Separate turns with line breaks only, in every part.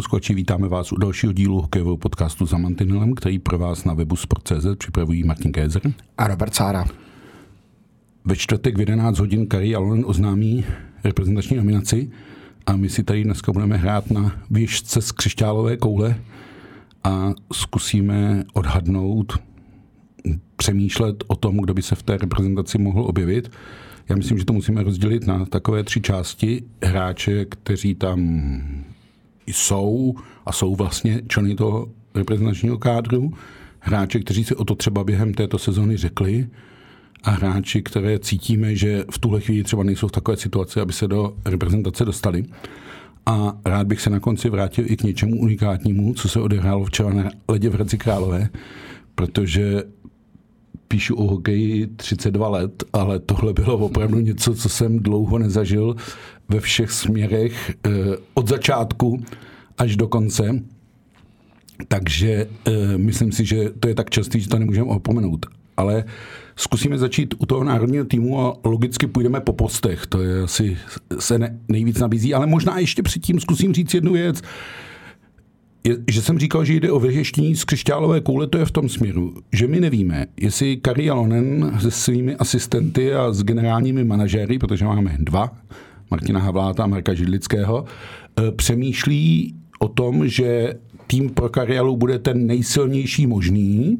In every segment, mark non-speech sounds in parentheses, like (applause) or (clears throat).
Posluchači, vítáme vás u dalšího dílu hokejového podcastu za Mantinelem, který pro vás na webu Sport.cz připravují Martin Kézer
a Robert Sára.
Ve čtvrtek v 11 hodin Kari Alonen oznámí reprezentační nominaci a my si tady dneska budeme hrát na výšce z křišťálové koule a zkusíme odhadnout, přemýšlet o tom, kdo by se v té reprezentaci mohl objevit. Já myslím, že to musíme rozdělit na takové tři části. Hráče, kteří tam jsou a jsou vlastně členy toho reprezentačního kádru, hráče, kteří si o to třeba během této sezóny řekli a hráči, které cítíme, že v tuhle chvíli třeba nejsou v takové situaci, aby se do reprezentace dostali. A rád bych se na konci vrátil i k něčemu unikátnímu, co se odehrálo včera na ledě v Hradci Králové, protože píšu o hokeji 32 let, ale tohle bylo opravdu něco, co jsem dlouho nezažil ve všech směrech eh, od začátku až do konce. Takže eh, myslím si, že to je tak častý, že to nemůžeme opomenout. Ale zkusíme začít u toho národního týmu a logicky půjdeme po postech. To je asi se ne, nejvíc nabízí. Ale možná ještě předtím zkusím říct jednu věc je, že jsem říkal, že jde o vyheštění z křišťálové koule, to je v tom směru, že my nevíme, jestli Kari Jalonen se svými asistenty a s generálními manažéry, protože máme dva, Martina Havláta a Marka Židlického, eh, přemýšlí o tom, že tým pro Karialu bude ten nejsilnější možný,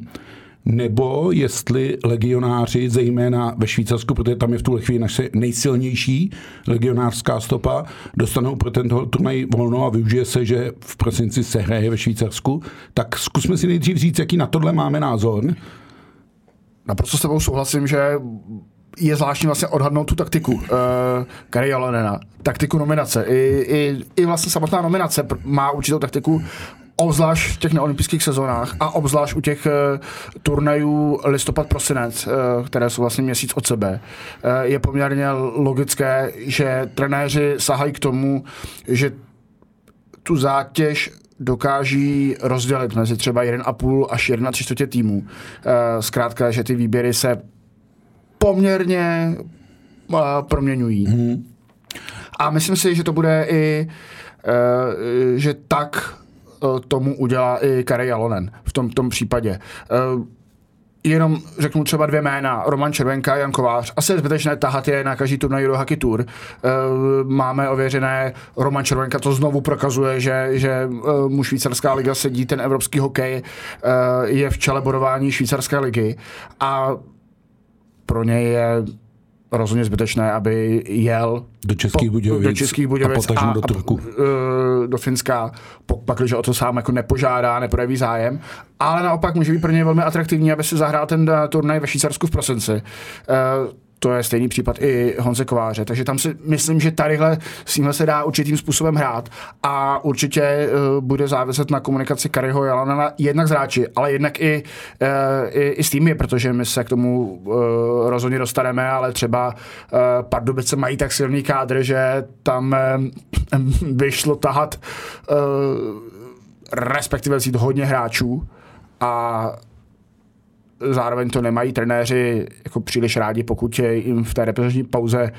nebo jestli legionáři, zejména ve Švýcarsku, protože tam je v tuhle chvíli naše nejsilnější legionářská stopa, dostanou pro tento turnaj volno a využije se, že v prosinci se hraje ve Švýcarsku. Tak zkusme si nejdřív říct, jaký na tohle máme názor.
Naprosto s tebou souhlasím, že je zvláštní vlastně odhadnout tu taktiku uh, Kari Alenena, taktiku nominace. I, i, I vlastně samotná nominace má určitou taktiku obzvlášť v těch neolympijských sezónách a obzvlášť u těch uh, turnajů listopad-prosinec, uh, které jsou vlastně měsíc od sebe, uh, je poměrně logické, že trenéři sahají k tomu, že tu zátěž dokáží rozdělit mezi třeba 1,5 až 1 čtvrtě týmů. Zkrátka, že ty výběry se poměrně uh, proměňují. Hmm. A myslím si, že to bude i, uh, že tak uh, tomu udělá i Kari Jalonen v tom, tom případě. Uh, jenom řeknu třeba dvě jména, Roman Červenka, Jan Kovář. Asi je zbytečné tahat je na každý turnaj do Hockey Tour. Máme ověřené, Roman Červenka to znovu prokazuje, že, že mu švýcarská liga sedí, ten evropský hokej je v čele bodování švýcarské ligy a pro něj je rozhodně zbytečné, aby jel
do Českých Budějovic,
do Českých Budějovic
a,
a,
do, Turku.
a, eh, do Finska, pak, když o to sám jako nepožádá, neprojeví zájem. Ale naopak může být pro něj velmi atraktivní, aby si zahrál ten eh, turnaj ve Švýcarsku v prosinci. Uh, to je stejný případ i Honze Kováře. Takže tam si myslím, že tadyhle s tímhle se dá určitým způsobem hrát a určitě uh, bude záviset na komunikaci Kariho Jalana jednak z hráči, ale jednak i, uh, i, i s týmy, protože my se k tomu uh, rozhodně dostaneme, ale třeba uh, Pardubice mají tak silný kádr, že tam uh, (clears throat) vyšlo tahat uh, respektive vzít hodně hráčů a zároveň to nemají trenéři jako příliš rádi, pokud jim v té reprezentační pauze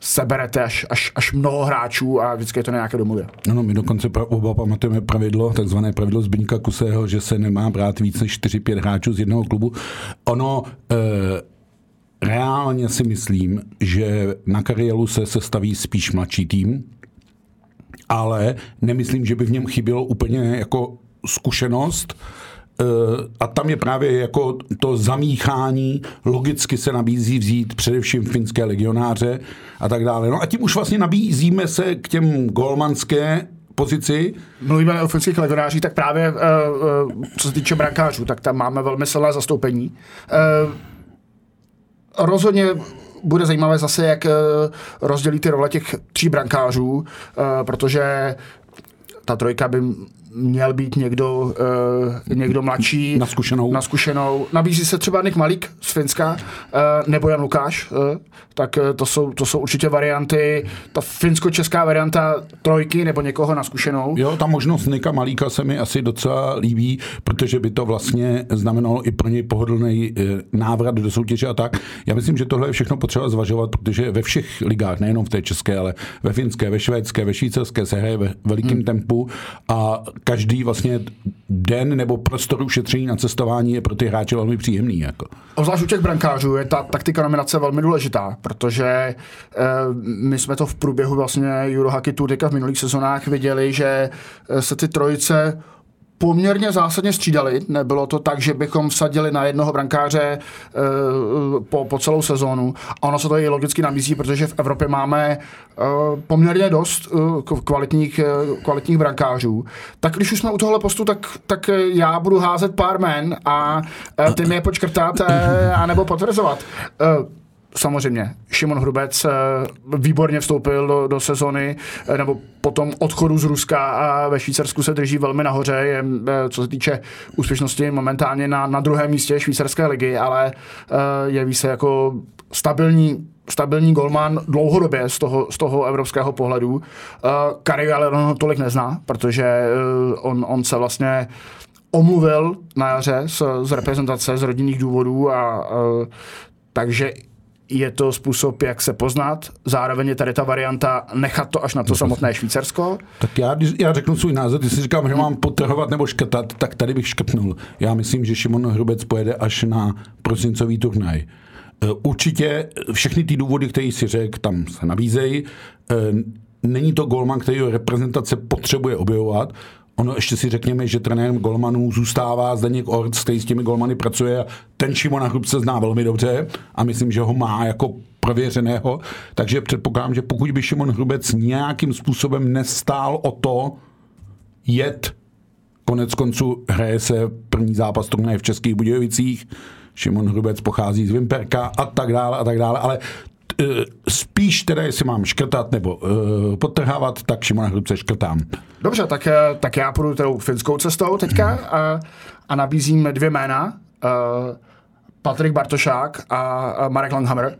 seberete až, až, až mnoho hráčů a vždycky je to na nějaké domluvě.
No, no, my dokonce oba pamatujeme pravidlo, takzvané pravidlo Zbyňka Kusého, že se nemá brát víc než 4-5 hráčů z jednoho klubu. Ono e, reálně si myslím, že na kariéru se sestaví spíš mladší tým, ale nemyslím, že by v něm chybělo úplně jako zkušenost, a tam je právě jako to zamíchání, logicky se nabízí vzít především finské legionáře a tak dále. No a tím už vlastně nabízíme se k těm golmanské pozici.
Mluvíme o finských legionářích, tak právě uh, uh, co se týče brankářů, tak tam máme velmi silné zastoupení. Rozhodně bude zajímavé zase, jak rozdělí ty role těch tří brankářů, protože ta trojka by měl být někdo, uh, někdo mladší.
Na zkušenou.
Na zkušenou. Nabízí se třeba Nick Malík z Finska, uh, nebo Jan Lukáš, uh, tak uh, to, jsou, to jsou určitě varianty. Ta finsko-česká varianta trojky nebo někoho na zkušenou.
Jo, ta možnost Nika Malíka se mi asi docela líbí, protože by to vlastně znamenalo i pro něj pohodlný návrat do soutěže a tak. Já myslím, že tohle je všechno potřeba zvažovat, protože ve všech ligách, nejenom v té české, ale ve finské, ve švédské, ve švýcarské se hraje ve velikém hmm. tempu a každý vlastně den nebo prostor ušetření na cestování je pro ty hráče velmi příjemný. Jako.
Obzvlášť u těch brankářů je ta taktika nominace velmi důležitá, protože e, my jsme to v průběhu vlastně Eurohockey Tour v minulých sezónách viděli, že eh, se ty trojice poměrně zásadně střídali. Nebylo to tak, že bychom vsadili na jednoho brankáře e, po, po celou sezónu. A ono se to i logicky nabízí, protože v Evropě máme e, poměrně dost e, kvalitních, kvalitních brankářů. Tak když už jsme u tohle postu, tak, tak já budu házet pár men a ty mi je počkrtat e, anebo potvrzovat. Samozřejmě Šimon Hrubec eh, výborně vstoupil do, do sezony, eh, nebo potom odchodu z Ruska a ve Švýcarsku se drží velmi nahoře, je, eh, co se týče úspěšnosti momentálně na, na druhém místě švýcarské ligy, ale jeví se jako stabilní stabilní golman dlouhodobě z toho, z toho evropského pohledu. Kari ale on tolik nezná, protože on, on se vlastně omluvil na jaře z, z reprezentace z rodinných důvodů a takže je to způsob, jak se poznat. Zároveň je tady ta varianta nechat to až na to samotné Švýcarsko.
Tak já, já řeknu svůj názor. Ty si říkám, že mám potrhovat nebo škrtat, tak tady bych škrtnul. Já myslím, že Šimon Hrubec pojede až na prosincový turnaj. E, určitě všechny ty důvody, které si řekl, tam se nabízejí. E, není to golman, který reprezentace potřebuje objevovat. Ono ještě si řekněme, že trenérem golmanů zůstává Zdeněk Orc, který s těmi golmany pracuje ten Šimona Hrubce zná velmi dobře a myslím, že ho má jako prověřeného, takže předpokládám, že pokud by Šimon Hrubec nějakým způsobem nestál o to jet, konec konců hraje se první zápas turnaje v Českých Budějovicích, Šimon Hrubec pochází z Vimperka a tak dále a tak dále, ale spíš teda, jestli mám škrtat nebo uh, podtrhávat, tak Šimona Hrubce škrtám.
Dobře, tak, eh, tak já půjdu tou finskou cestou teďka a, a nabízím dvě jména. Uh, Patrik Bartošák a Marek Langhammer.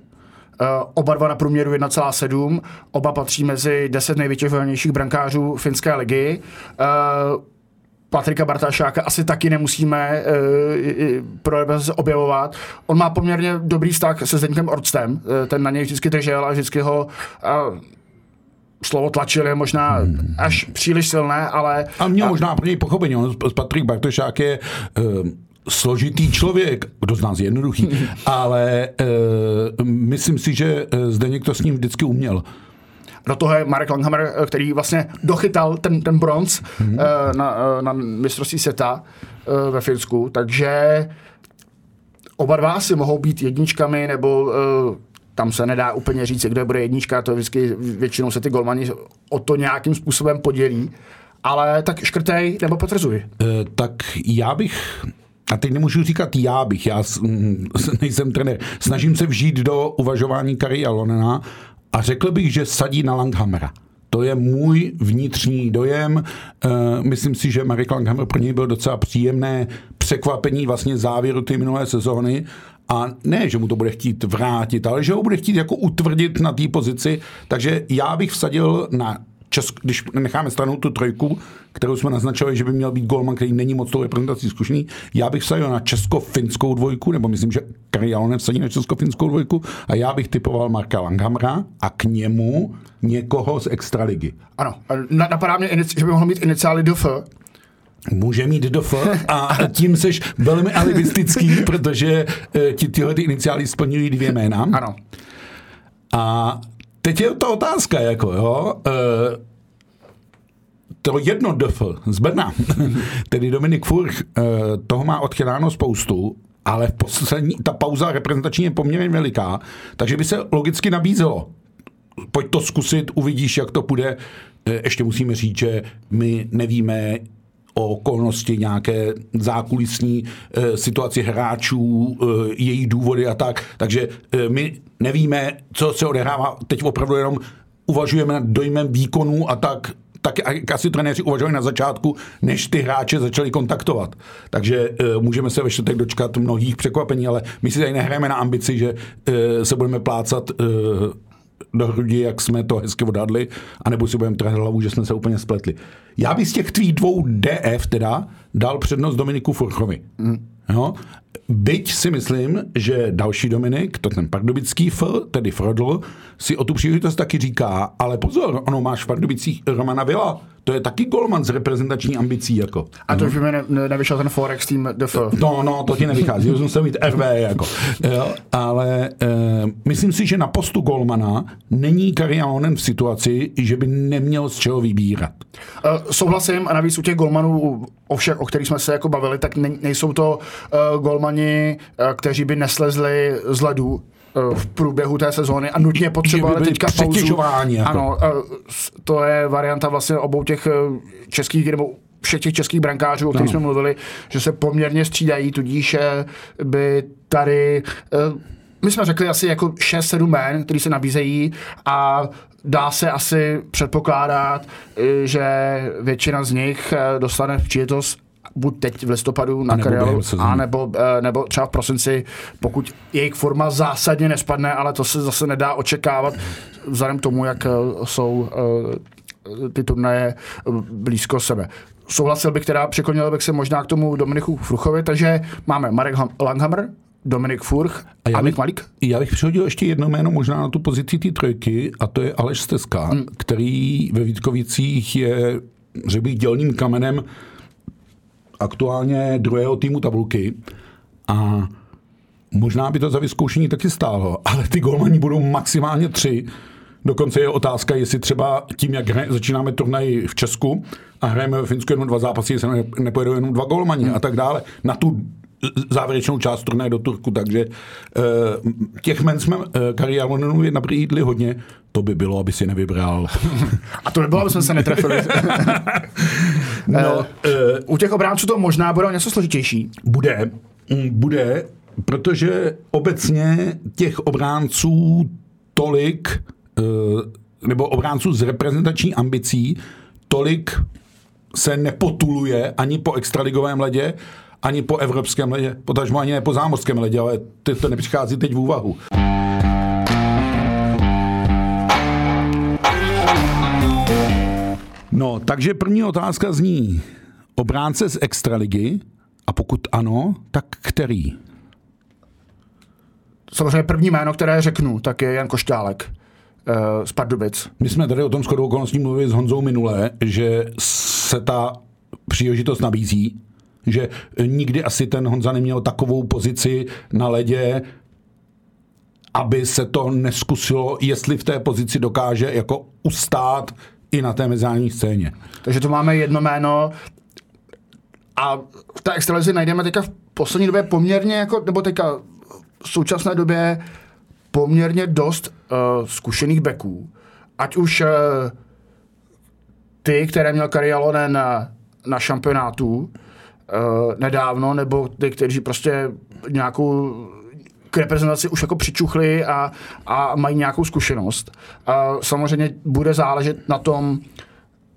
Uh, oba dva na průměru 1,7. Oba patří mezi 10 nejvytěžovanějších brankářů finské ligy. Uh, Patrika Bartašáka asi taky nemusíme uh, pro se objevovat. On má poměrně dobrý vztah se Zdeňkem Orctem, uh, ten na něj vždycky držel a vždycky ho uh, slovo tlačil je možná hmm. až příliš silné, ale...
A měl a... možná pro něj pochopení. On, Patrik Bartošák je uh, složitý člověk, kdo z nás je jednoduchý, (laughs) ale uh, myslím si, že Zdeněk to s ním vždycky uměl.
Do toho je Marek Langhammer, eh, který vlastně dochytal ten, ten bronz mm-hmm. na, na mistrovství světa ve Finsku, takže oba dva si mohou být jedničkami, nebo tam se nedá úplně říct, kdo bude jednička, to vždycky většinou se ty golmani o to nějakým způsobem podělí. Ale tak škrtej nebo potvrzuj. E,
tak já bych a teď nemůžu říkat já bych, já (laughs) nejsem trenér. Snažím se vžít do uvažování Kari Alonena a řekl bych, že sadí na Langhamera. To je můj vnitřní dojem. E, myslím si, že Marek Langhammer pro něj byl docela příjemné překvapení vlastně závěru té minulé sezóny a ne, že mu to bude chtít vrátit, ale že ho bude chtít jako utvrdit na té pozici. Takže já bych vsadil na Česk, když necháme stranou tu trojku, kterou jsme naznačili, že by měl být golman, který není moc tou reprezentací zkušený, já bych vsadil na česko-finskou dvojku, nebo myslím, že Kari Jalonen vsadí na česko-finskou dvojku a já bych typoval Marka Langhamra a k němu někoho z extraligy.
Ano, napadá mě, že by mohl mít iniciály DF,
Může mít DF a (laughs) tím seš velmi alibistický, (laughs) protože eh, ti tyhle ty iniciály splňují dvě jména.
Ano.
A teď je to otázka, jako jo, e, to jedno DF z Brna, (laughs) tedy Dominik Furch, e, toho má odchyláno spoustu, ale v poslední, ta pauza reprezentační je poměrně veliká, takže by se logicky nabízelo. Pojď to zkusit, uvidíš, jak to půjde. E, ještě musíme říct, že my nevíme, o okolnosti nějaké zákulisní e, situaci hráčů, e, jejich důvody a tak. Takže e, my nevíme, co se odehrává. Teď opravdu jenom uvažujeme nad dojmem výkonů a tak tak jak asi trenéři uvažovali na začátku, než ty hráče začali kontaktovat. Takže uh, můžeme se ve čtvrtek dočkat mnohých překvapení, ale my si tady nehrajeme na ambici, že uh, se budeme plácat uh, do hrudi, jak jsme to hezky odhadli, anebo si budeme trhat hlavu, že jsme se úplně spletli. Já bych z těch tvých dvou DF teda dal přednost Dominiku Furchovi. Mm. Jo? Byť si myslím, že další Dominik, to ten pardubický F, tedy Frodl, si o tu příležitost taky říká, ale pozor, ono máš v Pardubicích Romana Vila, to je taky golman s reprezentační ambicí. Jako.
A to už by mi ne, nevyšel ten Forex tým DF.
No, no, to ti nevychází, už musel mít RV. Jako. Jo, ale e, myslím si, že na postu golmana není Kariaonen v situaci, že by neměl z čeho vybírat.
Souhlasím a navíc u těch golmanů, o všech, o kterých jsme se jako bavili, tak ne, nejsou to e, golmani, e, kteří by neslezli z ledu v průběhu té sezóny a nutně potřebovali teďka pauzu.
Jako.
Ano, to je varianta vlastně obou těch českých nebo všech těch českých brankářů, o kterých jsme mluvili, že se poměrně střídají, tudíž by tady my jsme řekli asi jako 6-7 men, který se nabízejí a dá se asi předpokládat, že většina z nich dostane příležitost buď teď v listopadu na kariéru, a nebo, eh, nebo třeba v prosinci, pokud jejich forma zásadně nespadne, ale to se zase nedá očekávat vzhledem k tomu, jak eh, jsou eh, ty turnaje blízko sebe. Souhlasil bych teda, přiklonil bych se možná k tomu Dominiku Fruchovi, takže máme Marek Langhammer, Dominik Furch a, já bych, Malik?
Já bych přihodil ještě jedno jméno možná na tu pozici té trojky a to je Aleš Steska, hmm. který ve Vítkovicích je, že bych dělným kamenem aktuálně druhého týmu tabulky a možná by to za vyzkoušení taky stálo, ale ty golmani budou maximálně tři. Dokonce je otázka, jestli třeba tím, jak hraje, začínáme turnaj v Česku a hrajeme ve Finsku jenom dva zápasy, jestli ne, nepojedou jenom dva golmani hmm. a tak dále. Na tu závěrečnou část turnaje do Turku, takže uh, těch men jsme uh, Karialonenu nabrýdli hodně, to by bylo, aby si nevybral. (laughs)
A to by bylo, aby jsme se netrefili. (laughs) no, uh, u těch obránců to možná bude něco složitější.
Bude, mm, bude, protože obecně těch obránců tolik, uh, nebo obránců s reprezentační ambicí, tolik se nepotuluje ani po extraligovém ledě, ani po evropském ledě, potažmo ani ne po zámořském ledě, ale to, to nepřichází teď v úvahu. No, takže první otázka zní, obránce z extraligy, a pokud ano, tak který?
Samozřejmě první jméno, které řeknu, tak je Jan Košťálek uh, z Pardubic.
My jsme tady o tom shodou okolností mluvili s Honzou minule, že se ta příležitost nabízí, že nikdy asi ten Honza neměl takovou pozici na ledě, aby se to neskusilo, jestli v té pozici dokáže jako ustát i na té mezinárodní scéně.
Takže to máme jedno jméno a v té extralizi najdeme teďka v poslední době poměrně, jako, nebo teďka v současné době poměrně dost uh, zkušených beků. Ať už uh, ty, které měl Karialonen na, na šampionátu uh, nedávno, nebo ty, kteří prostě nějakou k reprezentaci už jako přičuchli a, a mají nějakou zkušenost. A samozřejmě bude záležet na tom,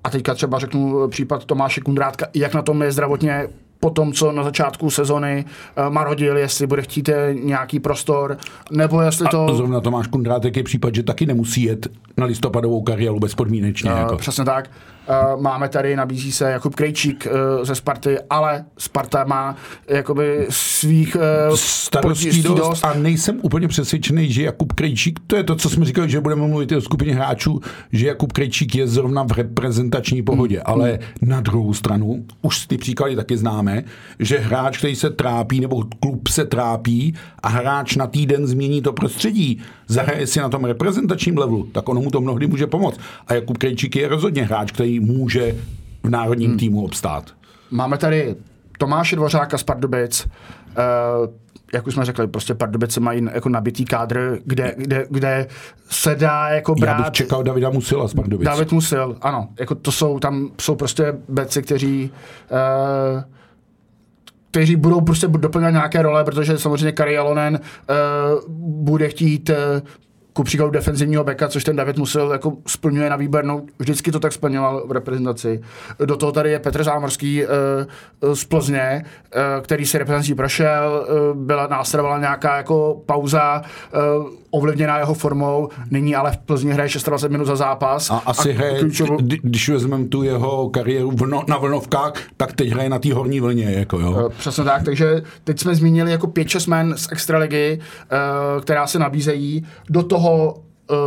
a teďka třeba řeknu případ Tomáše Kundrátka, jak na tom je zdravotně po tom, co na začátku sezony uh, marodil, jestli bude chtít eh, nějaký prostor, nebo jestli to...
A zrovna Tomáš Kundrátek je případ, že taky nemusí jet na listopadovou kariéru bezpodmínečně. Uh, jako.
Přesně tak. Uh, máme tady, nabízí se Jakub Krejčík uh, ze Sparty, ale Sparta má jakoby svých
starostí dost, dost. A nejsem úplně přesvědčený, že Jakub Krejčík, to je to, co jsme říkali, že budeme mluvit o skupině hráčů, že Jakub Krejčík je zrovna v reprezentační pohodě, hmm. ale hmm. na druhou stranu, už ty příklady taky známe, že hráč, který se trápí, nebo klub se trápí a hráč na týden změní to prostředí, zahraje si na tom reprezentačním levelu, tak ono mu to mnohdy může pomoct. A Jakub Krejčík je rozhodně hráč, který může v národním hmm. týmu obstát.
Máme tady Tomáše Dvořáka z Pardubic, uh, jak už jsme řekli, prostě Pardubice mají jako nabitý kádr, kde, kde, kde se dá jako brát... Já
bych čekal Davida Musila z Pardubic.
David Musil, ano. Jako to jsou, tam jsou prostě beci, kteří uh, kteří budou prostě doplňovat nějaké role, protože samozřejmě Kari Alonen uh, bude chtít uh, ku příkladu defenzivního beka, což ten David musel jako splňuje na výbernou, vždycky to tak splňoval v reprezentaci. Do toho tady je Petr Zámorský uh, z Plzně, uh, který si reprezentací prošel, uh, byla následovala nějaká jako pauza, uh, ovlivněná jeho formou, nyní ale v Plzni hraje 26 minut za zápas.
A asi a hraje, klíčovou... když vezmeme tu jeho kariéru vno, na vlnovkách, tak teď hraje na té horní vlně. Jako, jo.
Přesně tak, takže teď jsme zmínili jako 5-6 men z extraligy, která se nabízejí. Do toho uh,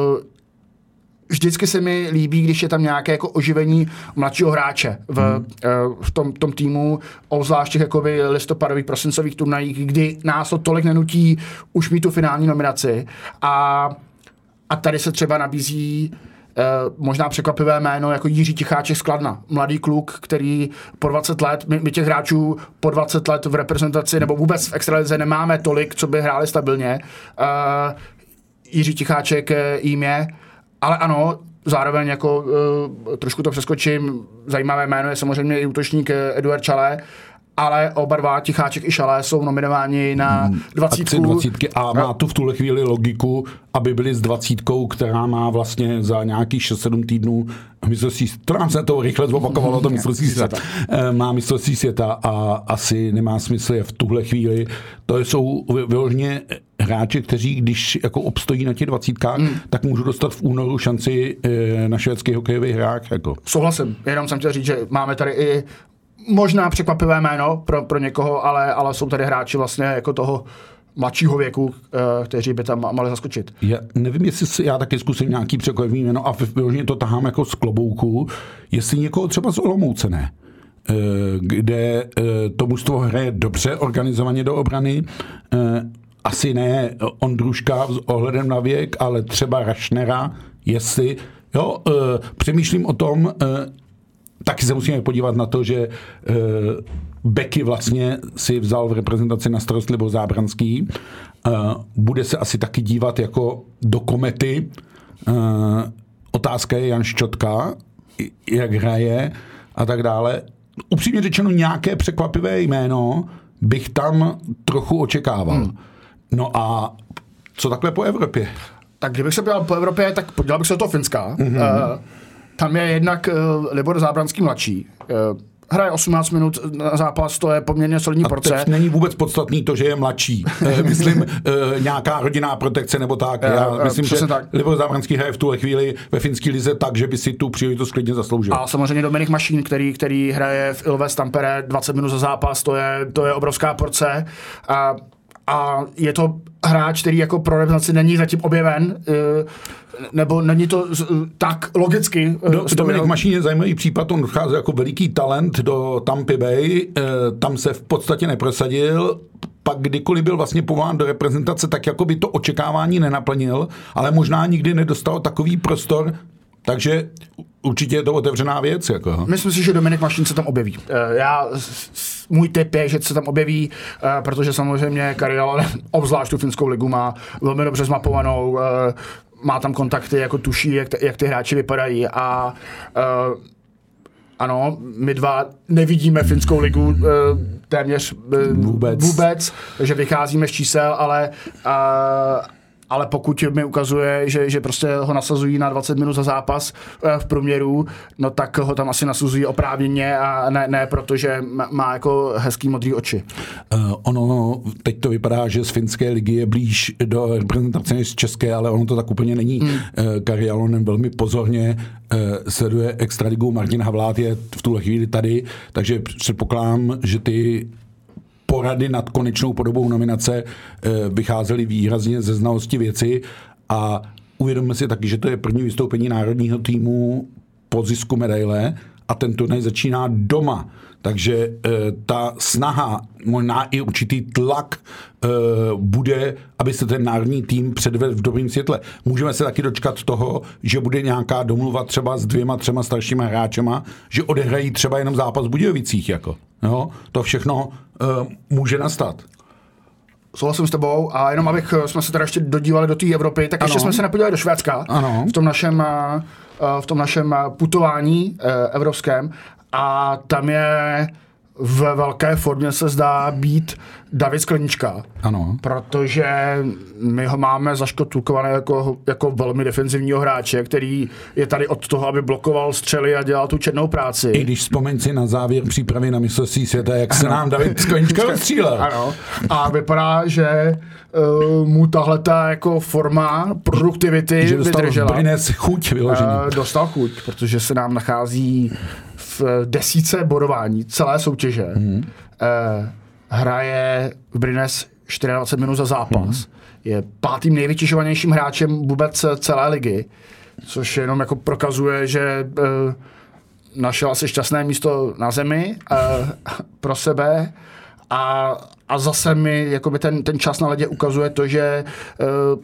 vždycky se mi líbí, když je tam nějaké jako oživení mladšího hráče v, hmm. uh, v tom, tom týmu, obzvlášť těch jakoby listopadových, prosincových turnajích, kdy nás to tolik nenutí už mít tu finální nominaci. A, a tady se třeba nabízí Uh, možná překvapivé jméno jako Jiří Ticháček z Kladna. Mladý kluk, který po 20 let, my, my těch hráčů po 20 let v reprezentaci nebo vůbec v extralize nemáme tolik, co by hráli stabilně. Uh, Jiří Ticháček jim je ale ano, zároveň jako uh, trošku to přeskočím, zajímavé jméno je samozřejmě i útočník eh, Eduard Čale, ale oba dva, Ticháček i Šalé, jsou nominováni na hmm. dvacítku.
A, dvacítky a má tu v tuhle chvíli logiku, aby byli s dvacítkou, která má vlastně za nějakých 6-7 týdnů mistrovství, to nám se to rychle zopakovalo, to (laughs) mistrovství světa. Eh, má mistrovství světa a asi nemá smysl je v tuhle chvíli. To jsou vyloženě hráči, kteří, když jako obstojí na těch dvacítkách, hmm. tak můžou dostat v únoru šanci eh, na švédský hokejový hrách. Jako.
Souhlasím, jenom jsem chtěl říct, že máme tady i možná překvapivé jméno pro, pro někoho, ale, ale jsou tady hráči vlastně jako toho mladšího věku, eh, kteří by tam mohli zaskočit.
Já nevím, jestli si, já taky zkusím nějaký překvapivý jméno a vyloženě to tahám jako z klobouku, jestli někoho třeba z Olomouce ne eh, kde to mužstvo hraje dobře organizovaně do obrany, asi ne Ondruška s ohledem na věk, ale třeba Rašnera, jestli, jo, uh, přemýšlím o tom, uh, taky se musíme podívat na to, že uh, Beky vlastně si vzal v reprezentaci na starost Libo Zábranský. Uh, bude se asi taky dívat jako do komety. Uh, otázka je Jan Ščotka, jak hraje a tak dále. Upřímně řečeno nějaké překvapivé jméno bych tam trochu očekával. Hmm. No a co takhle po Evropě?
Tak kdybych se podíval po Evropě, tak podíval bych se do toho Finska. Mm-hmm. Uh, tam je jednak uh, Libor Zábranský mladší. Uh, hraje 18 minut na zápas, to je poměrně solidní porce.
Teď není vůbec podstatný to, že je mladší. (laughs) myslím, nějaká rodinná protekce nebo tak. Já myslím, že tak. Libor Zábranský hraje v tuhle chvíli ve finské lize tak, že by si tu příležitost klidně zasloužil.
A samozřejmě Dominik Mašín, který, který hraje v Ilves Tampere 20 minut za zápas, to je, to je obrovská porce. A a je to hráč, který jako pro reprezentaci není zatím objeven, eh, nebo není to tak logicky.
Eh, do, Dominik Mašín je zajímavý případ, on vchází jako veliký talent do Tampa Bay, eh, tam se v podstatě neprosadil, pak kdykoliv byl vlastně povolán do reprezentace, tak jako by to očekávání nenaplnil, ale možná nikdy nedostal takový prostor, takže určitě je to otevřená věc. Jako.
Myslím si, že Dominik Mašín se tam objeví. Já můj tip je, že se tam objeví, uh, protože samozřejmě Kariel, (laughs) obzvlášť tu finskou ligu, má velmi dobře zmapovanou, uh, má tam kontakty, jako tuší, jak, t- jak ty hráči vypadají a uh, ano, my dva nevidíme finskou ligu uh, téměř uh,
vůbec.
vůbec, že vycházíme z čísel, ale uh, ale pokud mi ukazuje, že, že prostě ho nasazují na 20 minut za zápas eh, v průměru, no tak ho tam asi nasuzují oprávněně a ne, ne protože má jako hezký modrý oči.
Uh, ono, teď to vypadá, že z finské ligy je blíž do reprezentace než z české, ale ono to tak úplně není. Hmm. Uh, Kari Alonen velmi pozorně uh, sleduje extraligu, Martin Havlát je v tuhle chvíli tady, takže předpokládám, že ty porady nad konečnou podobou nominace eh, vycházely výrazně ze znalosti věci a uvědomíme si taky, že to je první vystoupení národního týmu po zisku medaile a ten turnaj začíná doma. Takže e, ta snaha, možná i určitý tlak e, bude, aby se ten národní tým předvedl v dobrém světle. Můžeme se taky dočkat toho, že bude nějaká domluva třeba s dvěma, třema staršíma hráčema, že odehrají třeba jenom zápas v Budějovicích. Jako. Jo? To všechno e, může nastat.
Souhlasím s tebou a jenom abych jsme se teda ještě dodívali do té Evropy, tak ano. ještě jsme se nepodívali do Švédska ano. v tom našem v tom našem putování evropském a tam je v velké formě se zdá být David Sklenička.
Ano.
Protože my ho máme zaškotulkované jako, jako velmi defenzivního hráče, který je tady od toho, aby blokoval střely a dělal tu černou práci.
I když vzpomeň si na závěr přípravy na mistrovství světa, jak se nám David Sklenička (laughs) odstřílel.
Ano. A vypadá, že uh, mu tahle ta jako forma produktivity
Že dostal
vydržela.
Chuť vyložený.
Uh, dostal chuť, protože se nám nachází v desíce bodování celé soutěže. Hmm. Uh, hraje v Brines 24 minut za zápas. Hmm. Je pátým nejvytěžovanějším hráčem vůbec celé ligy, což jenom jako prokazuje, že uh, našel asi šťastné místo na zemi uh, (laughs) pro sebe a, a zase mi jakoby ten, ten čas na ledě ukazuje to, že uh,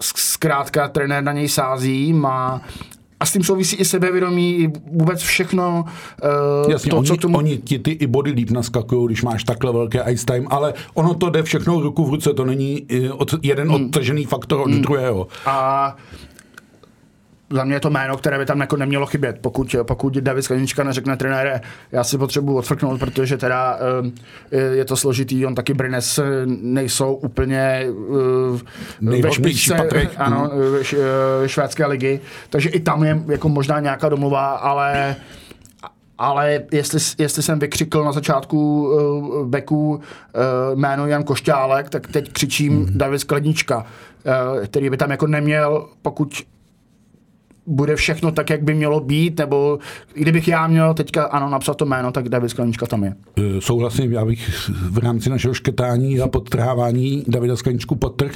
zkrátka trenér na něj sází, má a s tím souvisí i sebevědomí, i vůbec všechno uh,
Jasně,
to,
oni,
co tomu...
oni ti ty i body líp naskakují, když máš takhle velké ice time, ale ono to jde všechno ruku v ruce, to není eh, od, jeden
Hmm.
odtržený faktor od druhého.
A za mě je to jméno, které by tam jako nemělo chybět, pokud, pokud David Sklenička neřekne trenére, já si potřebuji odfrknout, protože teda uh, je, to složitý, on taky Brines eh, nejsou úplně uh, ve špičce ano, eh, uh, švédské ligy, takže i tam je jako možná nějaká domluva, ale ale jestli, jestli jsem vykřikl na začátku uh, beku uh, jméno Jan Košťálek, tak teď křičím
Mhm.
mm. David Sklednička, uh, který by tam jako neměl, pokud bude všechno tak, jak by mělo být, nebo kdybych já měl teďka ano napsat to jméno, tak David Sklenička tam je.
Eh, Souhlasím, já bych v rámci našeho škrtání a podtrhávání Davida Skleničku podtrh.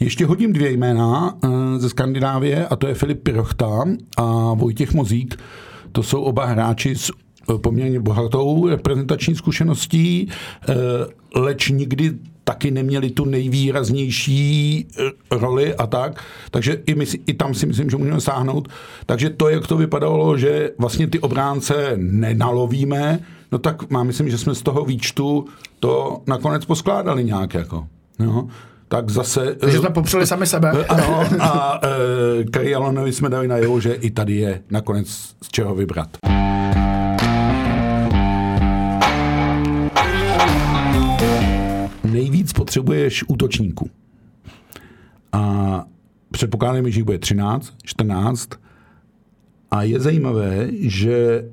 Ještě hodím dvě jména eh, ze Skandinávie a to je Filip Pirochta a Vojtěch Mozík. To jsou oba hráči s eh, poměrně bohatou reprezentační zkušeností, leč nikdy taky neměli tu nejvýraznější eh, roli a tak, takže i, my, i tam si myslím, že můžeme sáhnout. Takže to, jak to vypadalo, že vlastně ty obránce nenalovíme, no tak mám myslím, že jsme z toho výčtu to nakonec poskládali nějak jako. No. Tak zase...
Takže jsme popřeli sami sebe.
Eh, Ano, a e, Kari Alonovi jsme dali najevo, že i tady je nakonec z čeho vybrat. Potřebuješ útočníků. A předpokládáme, že jich bude 13, 14. A je zajímavé, že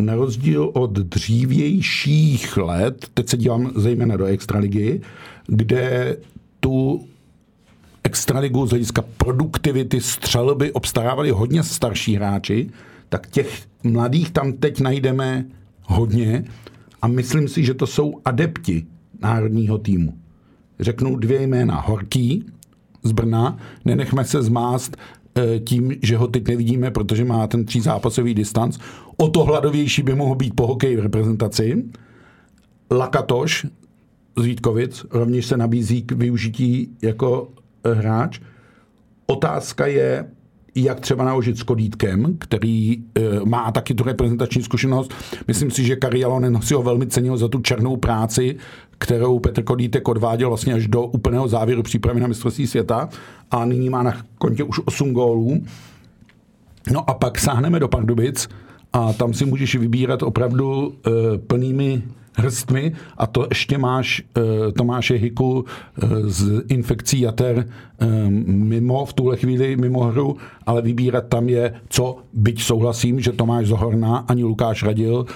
na rozdíl od dřívějších let, teď se dívám zejména do extraligy, kde tu extraligu z hlediska produktivity střelby obstarávali hodně starší hráči, tak těch mladých tam teď najdeme hodně a myslím si, že to jsou adepti národního týmu. Řeknu dvě jména. Horký z Brna, nenechme se zmást eh, tím, že ho teď nevidíme, protože má ten třízápasový distanc. O to hladovější by mohl být po hokeji v reprezentaci. Lakatoš z Vítkovic rovněž se nabízí k využití jako eh, hráč. Otázka je, jak třeba naložit s Kodítkem, který e, má taky tu reprezentační zkušenost. Myslím si, že Kari Jalonen si ho velmi cenil za tu černou práci, kterou Petr Kodítek odváděl vlastně až do úplného závěru přípravy na mistrovství světa a nyní má na kontě už 8 gólů. No a pak sáhneme do Pardubic a tam si můžeš vybírat opravdu e, plnými hrstmi a to ještě máš e, Tomáše Hiku e, z infekcí jater e, mimo v tuhle chvíli mimo hru, ale vybírat tam je, co byť souhlasím, že Tomáš Zohorna ani Lukáš Radil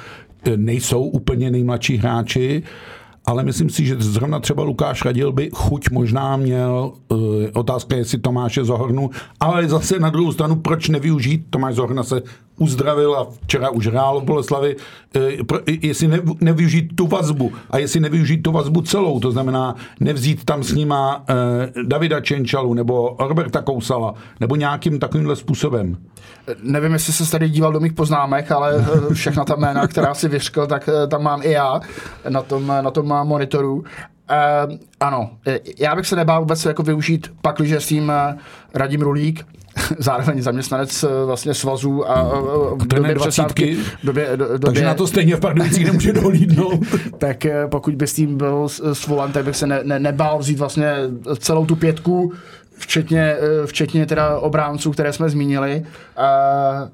nejsou úplně nejmladší hráči, ale myslím si, že zrovna třeba Lukáš Radil by chuť možná měl. Otázka je, jestli Tomáše Zohornu, ale zase na druhou stranu, proč nevyužít? Tomáš Zohorna se uzdravil a včera už hrál v Boleslavi. Pro, jestli ne, nevyužít tu vazbu a jestli nevyužít tu vazbu celou, to znamená nevzít tam s nima uh, Davida Čenčalu nebo Roberta Kousala nebo nějakým takovýmhle způsobem.
Nevím, jestli se tady díval do mých poznámek, ale eh, všechna ta jména, která si vyřkl, tak eh, tam mám i já na tom, na tom monitoru. Uh, ano, eh, já bych se nebál vůbec jako využít pak, když s tím uh, Radim Rulík, (laughs) zároveň zaměstnanec uh, vlastně svazů a uh, v době přestávky,
dvacítky,
v době, do,
Takže
době,
na to stejně v Pardubicích nemůže dohlídnout. (laughs)
tak pokud by s tím byl svolan, tak bych se ne, ne, nebál vzít vlastně celou tu pětku, včetně, včetně teda obránců, které jsme zmínili. A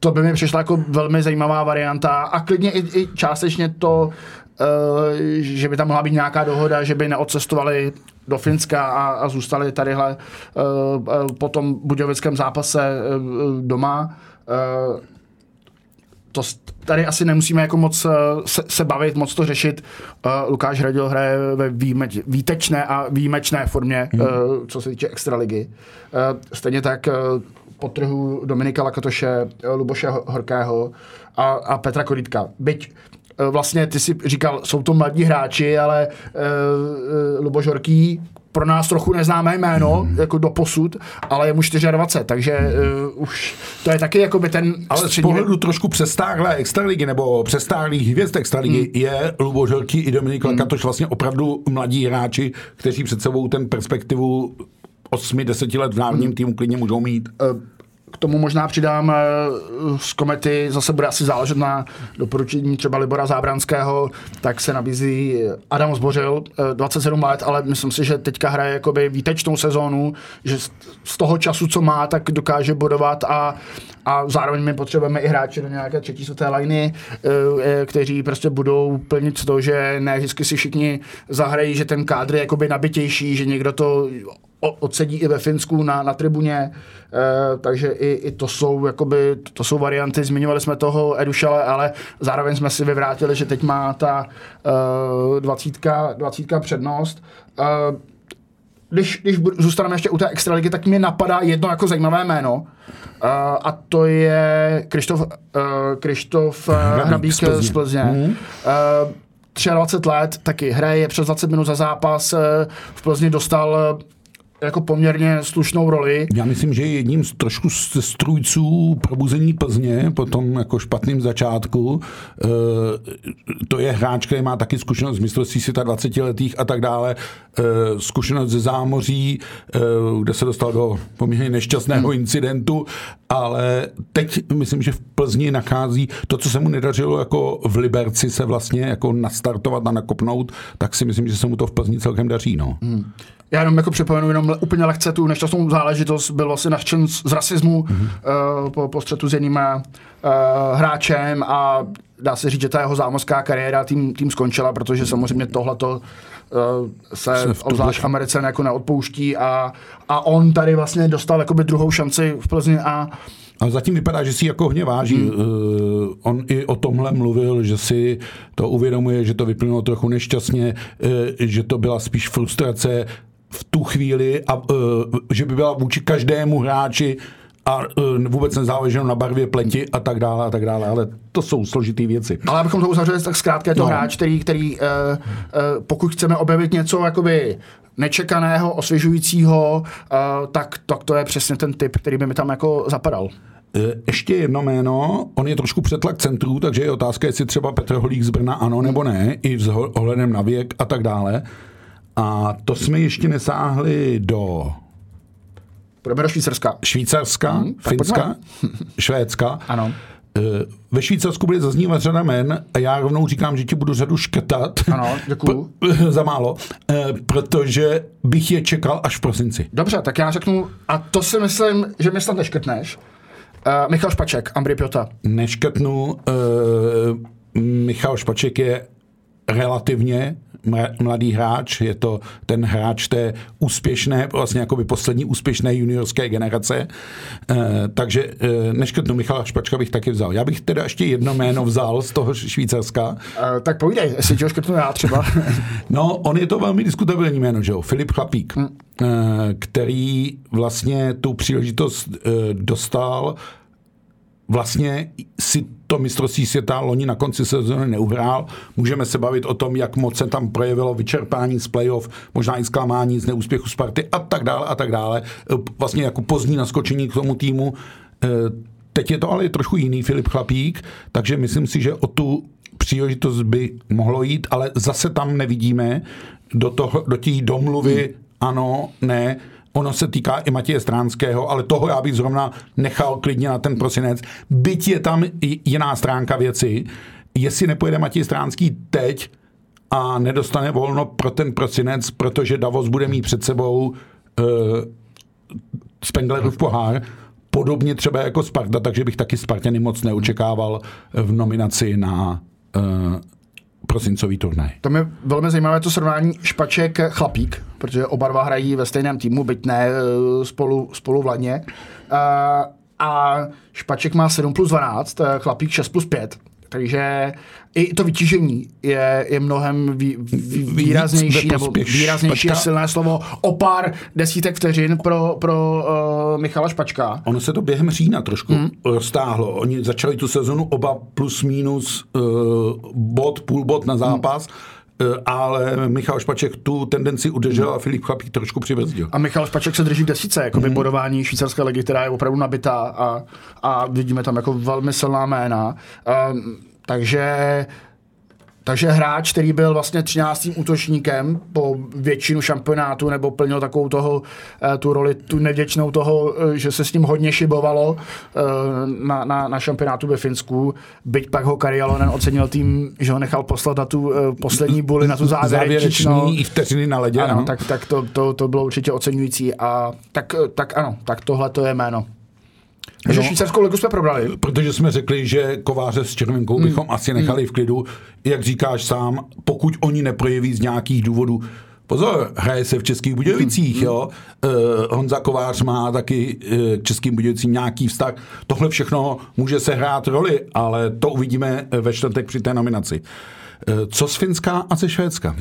to by mi přišla jako velmi zajímavá varianta a klidně i, i částečně to, uh, že by tam mohla být nějaká dohoda, že by neodcestovali do Finska a, a zůstali tadyhle uh, po tom budějovickém zápase uh, doma. To tady asi nemusíme jako moc se, se bavit, moc to řešit. Lukáš Hradil hraje ve výjimeč, výtečné a výjimečné formě, hmm. co se týče extraligy. Stejně tak potrhu Dominika Lakatoše, Luboše Horkého a, a Petra Korítka. Byť vlastně ty si říkal, jsou to mladí hráči, ale uh, Luboš Horký pro nás trochu neznámé jméno, hmm. jako do posud, ale je mu 24, takže uh, už to je taky jako by ten
Ale z pohledu trošku přestáhlé extraligy nebo přestáhlých hvězd extraligy hmm. je Lubo Želký i Dominik hmm. Lakatoš vlastně opravdu mladí hráči, kteří před sebou ten perspektivu 8-10 let v národním hmm. týmu klidně můžou mít.
K tomu možná přidám eh, z komety, zase bude asi záležet na doporučení třeba Libora Zábranského, tak se nabízí Adam Zbořil, 27 eh, let, ale myslím si, že teďka hraje jakoby výtečnou sezónu, že z toho času, co má, tak dokáže bodovat a, a zároveň my potřebujeme i hráče do nějaké třetí světé liny, eh, kteří prostě budou plnit to, že ne vždycky si všichni zahrají, že ten kádr je jakoby nabitější, že někdo to odsedí i ve Finsku na, na tribuně, e, takže i, i to jsou jakoby, to jsou varianty, zmiňovali jsme toho Edušale, ale zároveň jsme si vyvrátili, že teď má ta e, dvacítka, dvacítka přednost. E, když, když zůstaneme ještě u té extraligy, tak mi napadá jedno jako zajímavé jméno, uh, a to je Krištof, uh, Krištof uh, Hrabík z Plzně. Mm. Uh, 23 let, taky hraje přes 20 minut za zápas, v Plzni dostal jako poměrně slušnou roli.
Já myslím, že je jedním z trošku z strůjců probuzení Plzně po tom jako špatném začátku. E, to je hráč, který má taky zkušenost z mistrovství světa 20 letých a tak dále. E, zkušenost ze zámoří, e, kde se dostal do poměrně nešťastného hmm. incidentu, ale teď myslím, že v Plzni nachází to, co se mu nedařilo jako v Liberci se vlastně jako nastartovat a nakopnout, tak si myslím, že se mu to v Plzni celkem daří. No. Hmm.
Já jenom jako připomenu jenom úplně lehce tu nešťastnou záležitost, byl vlastně naštěn z rasismu mm-hmm. uh, po, po střetu s jiným uh, hráčem a dá se říct, že ta jeho zámořská kariéra tím, tím skončila, protože samozřejmě tohleto uh, se, obzvlášť v Americe jako neodpouští a, a on tady vlastně dostal jakoby druhou šanci v Plzni a
ale zatím vypadá, že si jako hodně váží. Hmm. Uh, on i o tomhle mluvil, že si to uvědomuje, že to vyplynulo trochu nešťastně, uh, že to byla spíš frustrace v tu chvíli, a, uh, že by byla vůči každému hráči a uh, vůbec nezáleželo na barvě pleti a tak dále a tak dále, ale to jsou složitý věci.
Ale abychom to uzavřeli, tak zkrátka je to no. hráč, který, který uh, uh, pokud chceme objevit něco jakoby nečekaného, osvěžujícího, uh, tak, tak to je přesně ten typ, který by mi tam jako zapadal.
Ještě jedno jméno, on je trošku přetlak centrů, takže je otázka, jestli třeba Petr Holík z Brna ano nebo ne, i s ohledem na věk a tak dále. A to jsme ještě nesáhli do
Půjdeme do Švýcarska.
Švýcarska, hmm, Finska, (laughs) Švédska.
Ano.
Eh, ve Švýcarsku bude zaznívat řada men a já rovnou říkám, že ti budu řadu škrtat.
Ano, děkuju. (laughs) (laughs)
za málo, eh, protože bych je čekal až v prosinci.
Dobře, tak já řeknu, a to si myslím, že mi snad neškrtneš. Uh, Michal Špaček, Ambry Piota.
Neškrtnu. Uh, Michal Špaček je relativně mladý hráč, je to ten hráč té úspěšné, vlastně jako by poslední úspěšné juniorské generace, e, takže e, neškrtnu Michala Špačka bych taky vzal. Já bych teda ještě jedno jméno vzal z toho Švýcarska.
E, tak povídej, jestli tě škrtnu já třeba. (laughs)
no, on je to velmi diskutabilní jméno, že jo? Filip Chlapík, hmm. e, který vlastně tu příležitost e, dostal vlastně si to mistrovství světa loni na konci sezóny neuhrál. Můžeme se bavit o tom, jak moc se tam projevilo vyčerpání z playoff, možná i zklamání z neúspěchu Sparty a tak dále a tak dále. Vlastně jako pozdní naskočení k tomu týmu. E, teď je to ale trošku jiný Filip Chlapík, takže myslím si, že o tu příležitost by mohlo jít, ale zase tam nevidíme do, toho, do té domluvy ano, ne, Ono se týká i Matěje Stránského, ale toho já bych zrovna nechal klidně na ten prosinec. Byť je tam jiná stránka věci, jestli nepojede Matěj Stránský teď a nedostane volno pro ten prosinec, protože Davos bude mít před sebou uh, Spenglerův pohár, podobně třeba jako Sparta, takže bych taky Spartany moc neočekával v nominaci na uh, prosincový turnaj.
To je velmi zajímavé to srovnání Špaček Chlapík, protože oba dva hrají ve stejném týmu, byť ne eh, spolu, spolu vladně. Uh, a Špaček má 7 plus 12, Chlapík 6 plus 5. Takže i to vytížení je, je mnohem vý, vý, výraznější, nebo výraznější je silné slovo o pár desítek vteřin pro, pro uh, Michala Špačka.
Ono se to během října trošku hmm. roztáhlo. Oni začali tu sezonu oba plus minus uh, bod, půl bod na zápas. Hmm ale Michal Špaček tu tendenci udržel a Filip Chlapík trošku přibrzdil.
A Michal Špaček se drží v desíce, jako mm. bodování švýcarské ligy, která je opravdu nabitá a, a vidíme tam jako velmi silná jména. Um, takže takže hráč, který byl vlastně 13. útočníkem po většinu šampionátu nebo plnil takovou toho, eh, tu roli, tu nevděčnou toho, eh, že se s ním hodně šibovalo eh, na, na, na šampionátu ve Finsku. Byť pak ho Kari Alonen ocenil tým, že ho nechal poslat na tu poslední buli, na tu (laughs) závěrečnou.
i vteřiny na ledě.
Ano, ano. tak, tak to, to, to, bylo určitě oceňující. A tak, tak ano, tak tohle to je jméno. Takže no, švýcarskou ligu jsme probrali.
Protože jsme řekli, že kováře s Červenkou hmm. bychom asi nechali v klidu. Jak říkáš sám, pokud oni neprojeví z nějakých důvodů, Pozor, hraje se v Českých Budějovicích, hmm. jo. Uh, Honza Kovář má taky uh, k Českým Budějovicím nějaký vztah. Tohle všechno může se hrát roli, ale to uvidíme ve čtvrtek při té nominaci. Uh, co z Finska a ze Švédska?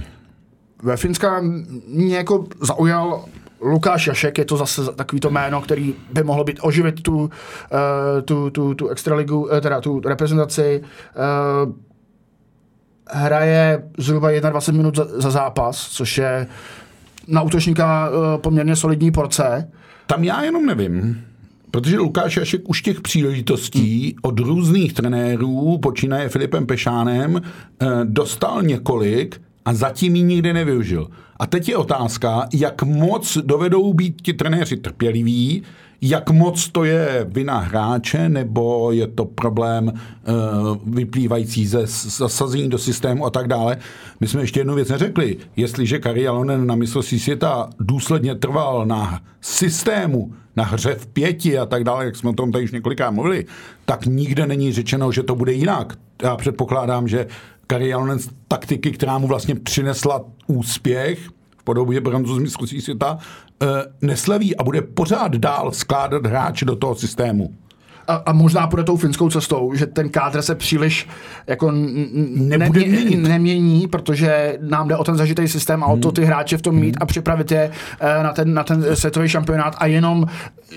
Ve Finska mě jako zaujal Lukáš Jašek je to zase takový to jméno, který by mohlo být oživit tu, uh, tu, tu, tu extraligu, uh, teda tu reprezentaci. Uh, hraje zhruba 21 minut za, za zápas, což je na útočníka poměrně solidní porce.
Tam já jenom nevím. Protože Lukáš Jašek už těch příležitostí od různých trenérů, počínaje Filipem Pešánem, dostal několik a zatím ji nikdy nevyužil. A teď je otázka, jak moc dovedou být ti trenéři trpěliví, jak moc to je vina hráče, nebo je to problém uh, vyplývající ze zasazení do systému a tak dále. My jsme ještě jednu věc neřekli. Jestliže Kari Alonen na mistrovství světa důsledně trval na systému, na hře v pěti a tak dále, jak jsme o tom tady už několikrát mluvili, tak nikde není řečeno, že to bude jinak. Já předpokládám, že Kari Alonen taktiky, která mu vlastně přinesla úspěch v podobě bronzu z mistrovství světa, eh, neslaví a bude pořád dál skládat hráče do toho systému.
A, a možná půjde tou finskou cestou, že ten kádr se příliš jako
nebude nemě, měnit.
nemění, protože nám jde o ten zažitý systém a o to hmm. ty hráče v tom mít hmm. a připravit je eh, na ten, na ten světový šampionát a jenom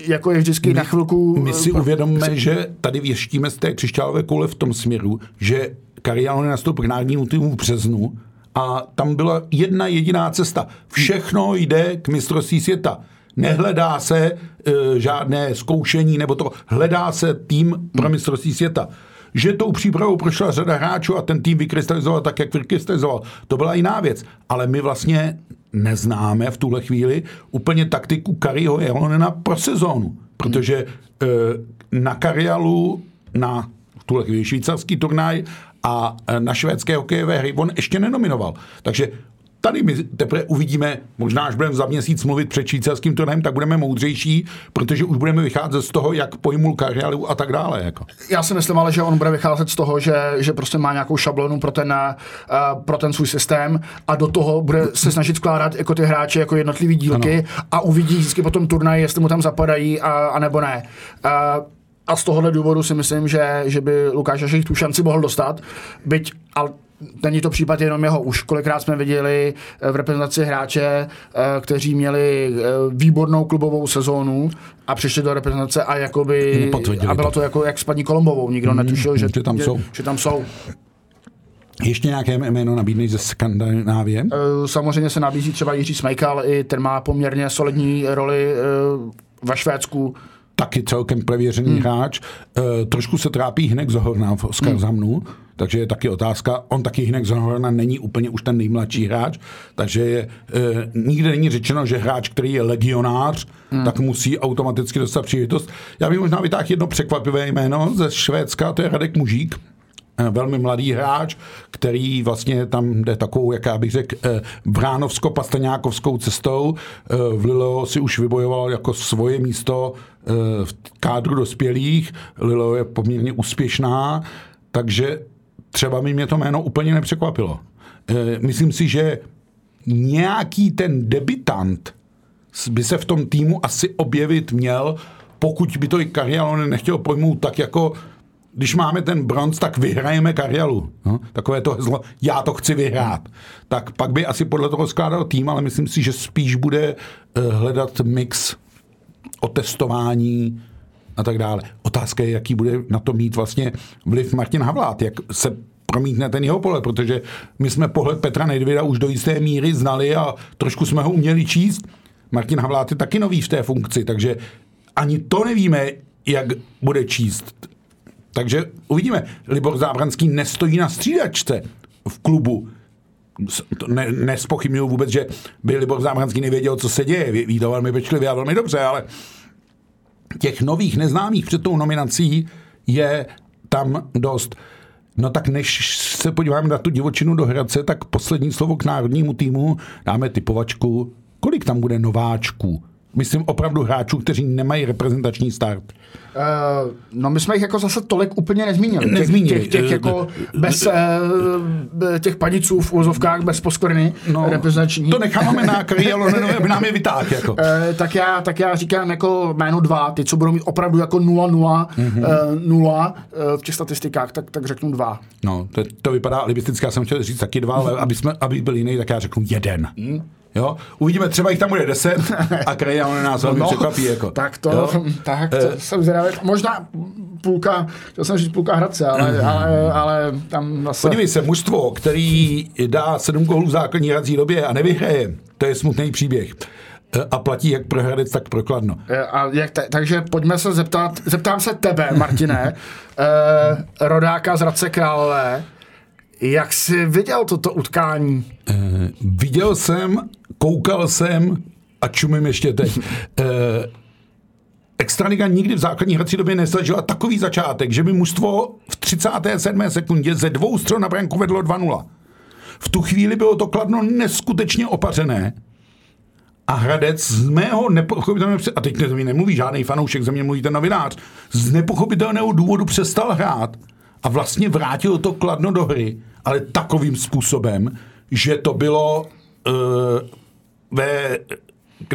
jako je vždycky
my,
na chvilku...
My si uvědomíme, že tady věštíme z té křišťálové koule v tom směru, že Karialone nastoupil k národnímu týmu v březnu a tam byla jedna jediná cesta. Všechno jde k mistrovství světa. Nehledá se e, žádné zkoušení, nebo to hledá se tým pro mistrovství světa. Že tou přípravou prošla řada hráčů a ten tým vykrystalizoval tak, jak vykrystalizoval, to byla jiná věc. Ale my vlastně neznáme v tuhle chvíli úplně taktiku Kariho Jelonena pro sezónu. Protože e, na Karialu, na tuhle chvíli švýcarský turnaj a e, na švédské hokejové hry on ještě nenominoval. Takže tady my teprve uvidíme, možná až budeme za měsíc mluvit před švýcarským turnajem, tak budeme moudřejší, protože už budeme vycházet z toho, jak pojmul kariéru a tak dále. Jako.
Já si myslím ale, že on bude vycházet z toho, že, že prostě má nějakou šablonu pro ten, uh, pro ten svůj systém a do toho bude se snažit skládat jako ty hráče jako jednotlivý dílky ano. a uvidí vždycky potom turnaj, jestli mu tam zapadají a, a nebo ne. Uh, a z tohohle důvodu si myslím, že, že by Lukáš Ašek tu šanci mohl dostat, byť ale není to případ jenom jeho. Už kolikrát jsme viděli eh, v reprezentaci hráče, eh, kteří měli eh, výbornou klubovou sezónu a přišli do reprezentace a jakoby, a bylo to jako jak s paní Kolombovou. Nikdo mm, netušil, že,
že, tam jsou.
že tam jsou.
Ještě nějaké jméno nabídneš ze Skandinávie?
Samozřejmě se nabízí třeba Jiří Smejkal, i ten má poměrně solidní roli ve Švédsku
taky celkem prevěřený hmm. hráč. E, trošku se trápí Hinek Zohorna v Oskar hmm. Zamnu, takže je taky otázka. On taky Hinek Zohorna není úplně už ten nejmladší hráč, takže je, e, nikde není řečeno, že hráč, který je legionář, hmm. tak musí automaticky dostat příležitost. Já bych možná vytáhl jedno překvapivé jméno ze Švédska, to je Radek Mužík velmi mladý hráč, který vlastně tam jde takovou, jak já bych řekl, eh, bránovsko-pastaňákovskou cestou. Eh, v Lilo si už vybojoval jako svoje místo v kádru dospělých. Lilo je poměrně úspěšná, takže třeba mi mě to jméno úplně nepřekvapilo. Myslím si, že nějaký ten debitant by se v tom týmu asi objevit měl, pokud by to i Karialone nechtěl pojmout tak jako když máme ten bronz, tak vyhrajeme Karialu. No, takové to zlo, já to chci vyhrát. Tak pak by asi podle toho skládal tým, ale myslím si, že spíš bude uh, hledat mix o testování a tak dále. Otázka je, jaký bude na to mít vlastně vliv Martin Havlát, jak se promítne ten jeho pohled, protože my jsme pohled Petra Nedvěda už do jisté míry znali a trošku jsme ho uměli číst. Martin Havlát je taky nový v té funkci, takže ani to nevíme, jak bude číst. Takže uvidíme. Libor Zábranský nestojí na střídačce v klubu. Ne, nespochybnuju vůbec, že by Libor Zábranský nevěděl, co se děje. Ví, to velmi pečlivě a velmi dobře, ale těch nových neznámých před tou nominací je tam dost. No tak než se podíváme na tu divočinu do Hradce, tak poslední slovo k národnímu týmu dáme typovačku. Kolik tam bude nováčků? Myslím opravdu hráčů, kteří nemají reprezentační start.
Uh, no my jsme jich jako zase tolik úplně nezmínili.
Nezmínili.
Těch, těch, těch jako bez uh, těch paniců v úzovkách, bez poskvrny no, reprezentační.
To necháme na Karielo, aby nám je vytáhl. Jako. Uh,
tak, já, tak já říkám jako jméno dva, ty, co budou mít opravdu jako 0-0 mm-hmm. uh, 0 uh, v těch statistikách, tak, tak řeknu dva.
No, to, to vypadá alibisticky, já jsem chtěl říct taky dva, ale aby, jsme, aby byl jiný, tak já řeknu jeden. Mm. Jo? Uvidíme, třeba jich tam bude deset a Krajan nás velmi no, překvapí. Jako.
Tak to, jo? tak to uh, jsem zvědavý. Možná půlka, chtěl jsem říct půlka Hradce, ale, uh, ale, ale tam zase...
Podívej se, mužstvo, který dá sedm gólů v základní hrací době a nevyhraje, to je smutný příběh eh, a platí jak pro Hradec, tak pro Kladno.
Eh, a jak te, takže pojďme se zeptat, zeptám se tebe, Martine, (laughs) eh, rodáka z Hradce Králové, jak jsi viděl toto utkání?
Eh, viděl jsem, koukal jsem a čumím ještě teď. (laughs) Eh, Extraliga nikdy v základní hrací době nezažila takový začátek, že by mužstvo v 37. sekundě ze dvou stron na branku vedlo 2-0. V tu chvíli bylo to kladno neskutečně opařené a Hradec z mého nepochopitelného, a teď mi nemluví žádný fanoušek, ze mě mluví ten novinář, z nepochopitelného důvodu přestal hrát a vlastně vrátil to kladno do hry, ale takovým způsobem, že to bylo uh, ve,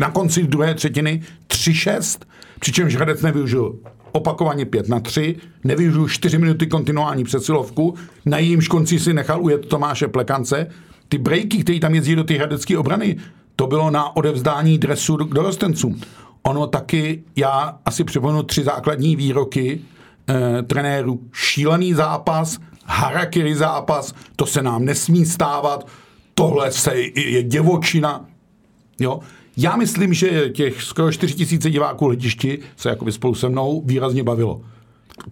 na konci druhé třetiny 3-6, přičemž Hradec nevyužil opakovaně 5 na 3, nevyužil 4 minuty kontinuální přesilovku, na jejímž konci si nechal ujet Tomáše Plekance. Ty breaky, které tam jezdí do té hradecké obrany, to bylo na odevzdání dresu dorostencům. Ono taky, já asi připomenu tři základní výroky eh, trenéru. Šílený zápas, harakiri zápas, to se nám nesmí stávat, tohle se, je děvočina. Jo? Já myslím, že těch skoro 4 tisíce diváků letišti se jako spolu se mnou výrazně bavilo.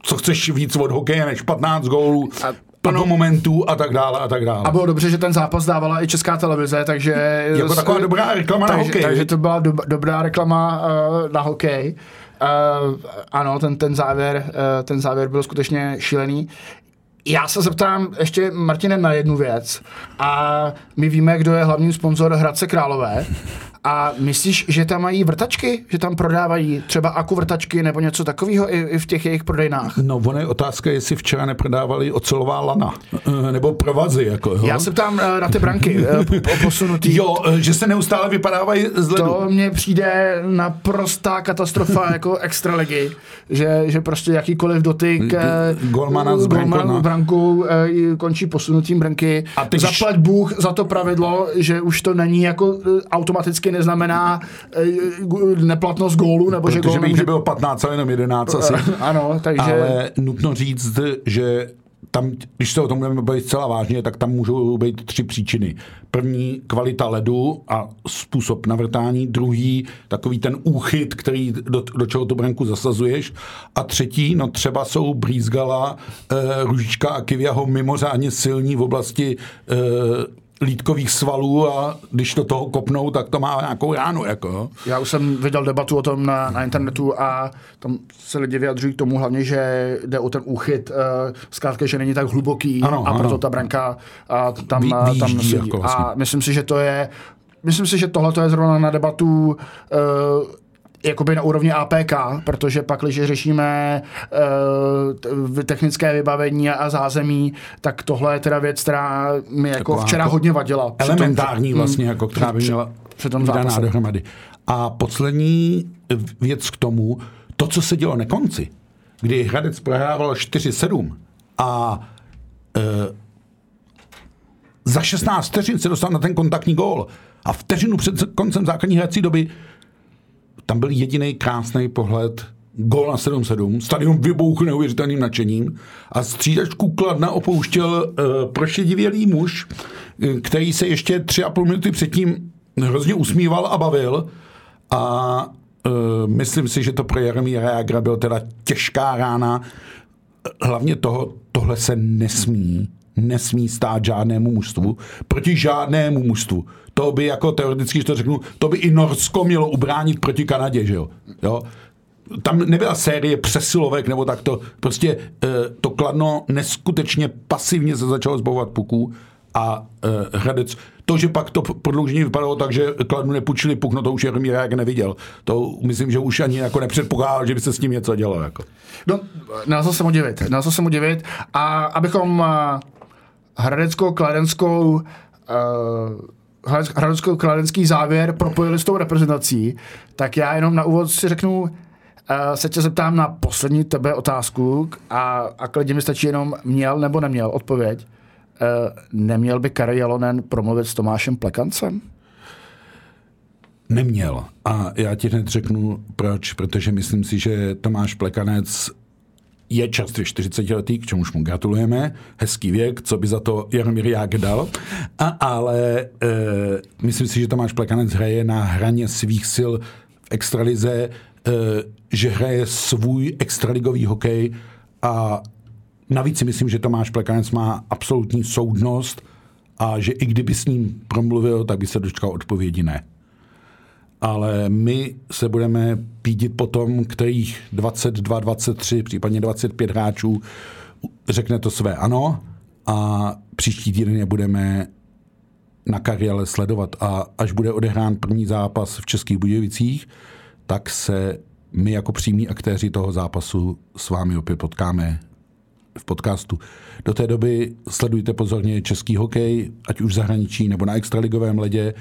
Co chceš víc od hokeje než 15 gólů, a plno momentů a tak dále a tak dále.
A bylo dobře, že ten zápas dávala i česká televize, takže...
Jako taková dobrá reklama
takže,
na hokej.
Takže to byla do, dobrá reklama uh, na hokej. Uh, ano, ten, ten, závěr, uh, ten závěr byl skutečně šílený. Já se zeptám ještě, Martine, na jednu věc. A my víme, kdo je hlavní sponzor Hradce Králové. A myslíš, že tam mají vrtačky? Že tam prodávají třeba aku vrtačky nebo něco takového i, i v těch jejich prodejnách?
No, ono je otázka, jestli včera neprodávali ocelová lana. Eh, nebo provazy, jako. Jo?
Já se ptám eh, na ty branky eh, posunutý.
Jo, že se neustále vypadávají z ledu.
To mně přijde naprostá katastrofa (laughs) jako extraligy. Že, že prostě jakýkoliv dotyk
golmana z
golmana branku končí posunutím branky. A teď... Zaplať Bůh za to pravidlo, že už to není jako automaticky neznamená eh, neplatnost gólu, nebo
Protože
že gól
nemůže... bylo 15, ale jenom 11 asi.
ano, takže...
Ale nutno říct, že tam, když se o tom budeme bavit celá vážně, tak tam můžou být tři příčiny. První, kvalita ledu a způsob navrtání. Druhý, takový ten úchyt, který do, do čeho tu branku zasazuješ. A třetí, no třeba jsou Brýzgala, e, Ružička a Kiviaho mimořádně silní v oblasti e, lítkových svalů a když to toho kopnou, tak to má nějakou ránu. Jako.
Já už jsem viděl debatu o tom na, na internetu a tam se lidi vyjadřují k tomu hlavně, že jde o ten úchyt, uh, zkrátka, že není tak hluboký
Ano,
a proto
ano.
ta branka uh, tam,
Vy-
uh, tam
vyjíždí
sedí.
jako vlastně.
A myslím si, že to je Myslím si, že tohle je zrovna na debatu uh, jakoby na úrovni APK, protože pak, když řešíme uh, technické vybavení a zázemí, tak tohle je teda věc, která mi jako
Taková
včera
jako
hodně vadila. Tom-
Elementární
Mm,
vlastně, jako, která by měla
při tom
daná dohromady. A poslední věc k tomu, to, co se dělo na konci, kdy Hradec prohrával 4-7 a e, za 16 vteřin se dostal na ten kontaktní gól a vteřinu před koncem základní hrací doby tam byl jediný krásný pohled. Gól na 7-7, stadion vybouchl neuvěřitelným nadšením. A střídačku Kladna opouštěl uh, prošedivělý muž, eh, který se ještě tři a půl minuty předtím hrozně usmíval a bavil. A uh, myslím si, že to pro Jaromíra Jágra byl teda těžká rána. Hlavně toho, tohle se nesmí, nesmí stát žádnému mužstvu, proti žádnému mužstvu. To by jako teoreticky, to řeknu, to by i Norsko mělo ubránit proti Kanadě, že jo? jo? Tam nebyla série přesilovek nebo tak to. Prostě eh, to Kladno neskutečně pasivně se začalo zbavovat puků a eh, Hradec, to, že pak to prodloužení vypadalo tak, že Kladnu nepůjčili puk, no to už Jaromír jak neviděl. To myslím, že už ani jako nepředpokládal, že by se s tím něco dělo. Jako.
No, nelze se mu divit, nelze se mu divit. A abychom uh, hradecko-kladenskou uh, hradecko-kladenský závěr propojili s tou reprezentací, tak já jenom na úvod si řeknu, uh, se tě zeptám na poslední tebe otázku a, a klidně mi stačí jenom měl nebo neměl odpověď. Uh, neměl by Kari Jalonen promluvit s Tomášem Plekancem?
Neměl. A já ti hned řeknu proč, protože myslím si, že Tomáš Plekanec je čerstvě 40 letý, k čemuž mu gratulujeme, hezký věk, co by za to Jaromír Jak dal, a, ale e, myslím si, že Tomáš Plekanec hraje na hraně svých sil v extralize, e, že hraje svůj extraligový hokej. A navíc si myslím, že Tomáš Plekanec má absolutní soudnost a že i kdyby s ním promluvil, tak by se dočkal odpovědi ne ale my se budeme pídit potom, kterých 22, 23, případně 25 hráčů řekne to své ano a příští týden je budeme na kariéle sledovat a až bude odehrán první zápas v Českých Budějovicích, tak se my jako přímí aktéři toho zápasu s vámi opět potkáme v podcastu. Do té doby sledujte pozorně český hokej, ať už v zahraničí nebo na extraligovém ledě.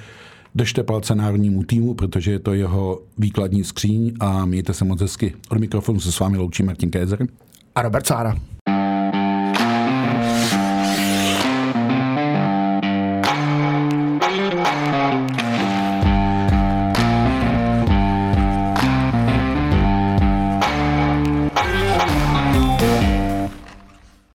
Držte palce národnímu týmu, protože je to jeho výkladní skříň a mějte se moc hezky. Od mikrofonu se s vámi loučí Martin Kézer.
A Robert Sára.